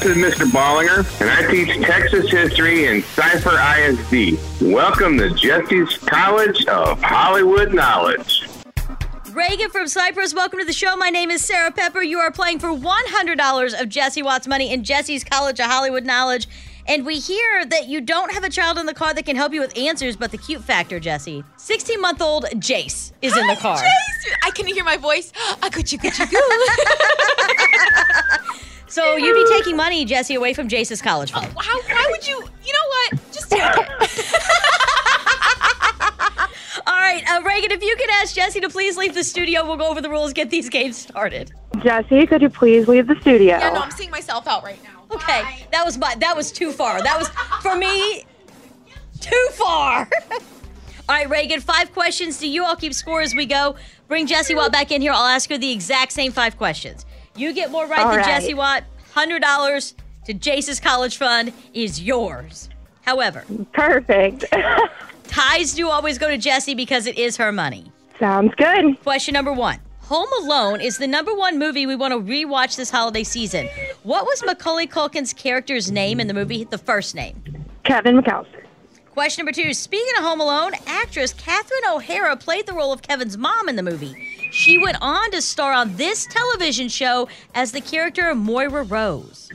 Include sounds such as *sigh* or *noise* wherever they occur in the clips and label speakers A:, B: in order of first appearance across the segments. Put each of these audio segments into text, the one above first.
A: This is Mr. Bollinger, and I teach Texas history in Cy-Fair ISD. Welcome to Jessie's College of Hollywood Knowledge.
B: Regan from Cypress, welcome to the show. My name is Sarah Pepper. You are playing for $100 of Jessie Watts money in Jessie's College of Hollywood Knowledge. And we hear that you don't have a child in the car that can help you with answers, but the cute factor, Jessie. 16 month old Jace is in the car.
C: Jace! I can hear my voice. Ah, coochie, coochie, goo.
B: So you'd be taking money, Jessie, away from Jace's college fund.
C: How, why would you? You know what? Just take *laughs* it.
B: All right, uh, Regan, if you could ask Jessie to please leave the studio, we'll go over the rules, get these games started.
D: Jessie, could you please leave the studio?
C: Yeah, no, I'm seeing myself out right now.
B: Okay,
C: Bye.
B: that was my that was too far. That was for me too far. *laughs* All right, Regan, five questions. Do you all keep score as we go? Bring Jessie Watt back in here. I'll ask her the exact same five questions. You get more right
D: All
B: than
D: right.
B: Jessie Watt. Hundred dollars to Jace's college fund is yours. However,
D: Perfect. *laughs*
B: ties do always go to Jessie because it is her money.
D: Sounds good.
B: Question number one. Home Alone is the number one movie we want to rewatch this holiday season. What was Macaulay Culkin's character's name in the movie? The first name.
D: Kevin McAllister.
B: Question number two. Speaking of Home Alone, actress Catherine O'Hara played the role of Kevin's mom in the movie. She went on to star on this television show as the character Moira Rose.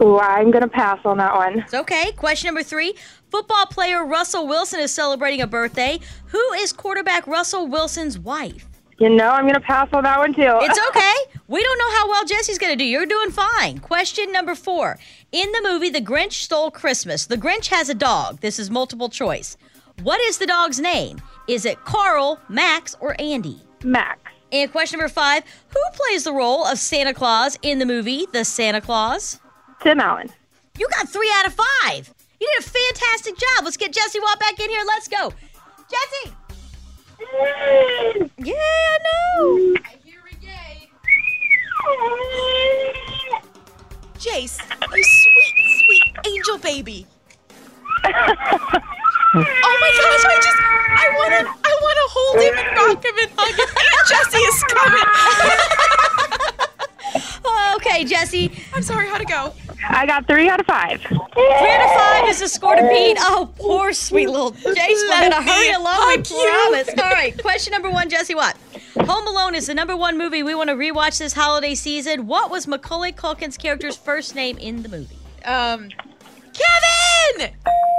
D: Ooh, I'm going to pass on that one.
B: It's okay. Question number three. Football player Russell Wilson is celebrating a birthday. Who is quarterback Russell Wilson's wife?
D: You know, I'm going to pass on that one too. *laughs*
B: It's okay. We don't know how well Jessie's going to do. You're doing fine. Question number four. In the movie The Grinch Stole Christmas, the Grinch has a dog. This is multiple choice. What is the dog's name? Is it Carl, Max, or Andy?
D: Max.
B: And question number five. Who plays the role of Santa Claus in the movie The Santa Claus?
D: Tim Allen.
B: You got three out of five. You did a fantastic job. Let's get Jessie Watt back in here. Let's go. Jessie! Yeah, I know.
C: Jace, you sweet, sweet angel baby. *laughs* oh my gosh, I just, I wanna, I wanna hold him and rock him and hug him. Jessie is coming. *laughs*
B: Uh, okay, Jessie.
C: I'm sorry, how'd it go?
D: I got three out of five.
B: Three out of five is the score to beat. Oh, poor sweet little Jace. We're gonna hurry along. We
C: hug
B: promise. All right. Question number one, Jessie Watt. Home Alone is the number one movie we want to rewatch this holiday season. What was Macaulay Culkin's character's first name in the movie?
C: Um, Kevin!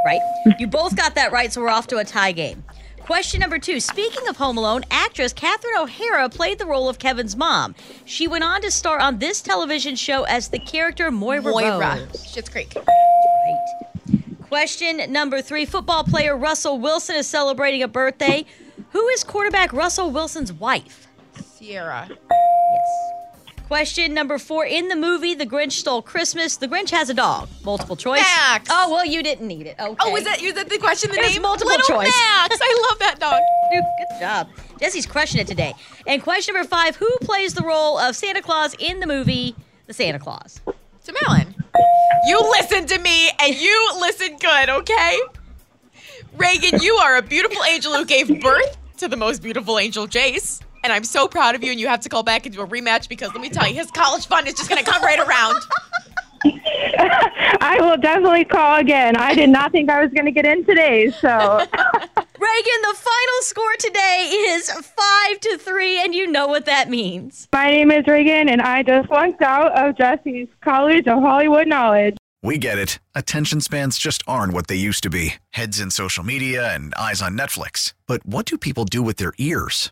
B: Right. You both got that right, so we're off to a tie game. Question number two. Speaking of Home Alone, actress Catherine O'Hara played the role of Kevin's mom. She went on to star on this television show as the character Moira,
C: Moira.
B: Rose.
C: Schitt's Creek.
B: Right. Question number three. Football player Russell Wilson is celebrating a birthday. Who is quarterback Russell Wilson's wife? Ciara. Question number four. In the movie The Grinch Stole Christmas, the Grinch has a dog. Multiple choice.
C: Max.
B: Oh, well, you didn't need it. Okay.
C: Oh, was that, that the question, the
B: It
C: name?
B: multiple
C: Little
B: choice.
C: Max. I love that dog. *laughs*
B: Good job. Jessie's crushing it today. And question number five. Who plays the role of Santa Claus in the movie The Santa Claus?
C: Tim Allen. You listen to me and you listen good, okay? Regan, you are a beautiful angel who gave birth to the most beautiful angel, Jace. And I'm so proud of you, and you have to call back and do a rematch because let me tell you, his college fund is just gonna come right around. *laughs*
D: I will definitely call again. I did not think I was going to get in today, so *laughs*
B: Regan, the final score today is five to three, and you know what that means.
D: My name is Regan, and I just flunked out of Jessie's College of Hollywood Knowledge.
E: We get it. Attention spans just aren't what they used to be heads in social media and eyes on Netflix. But what do people do with their ears?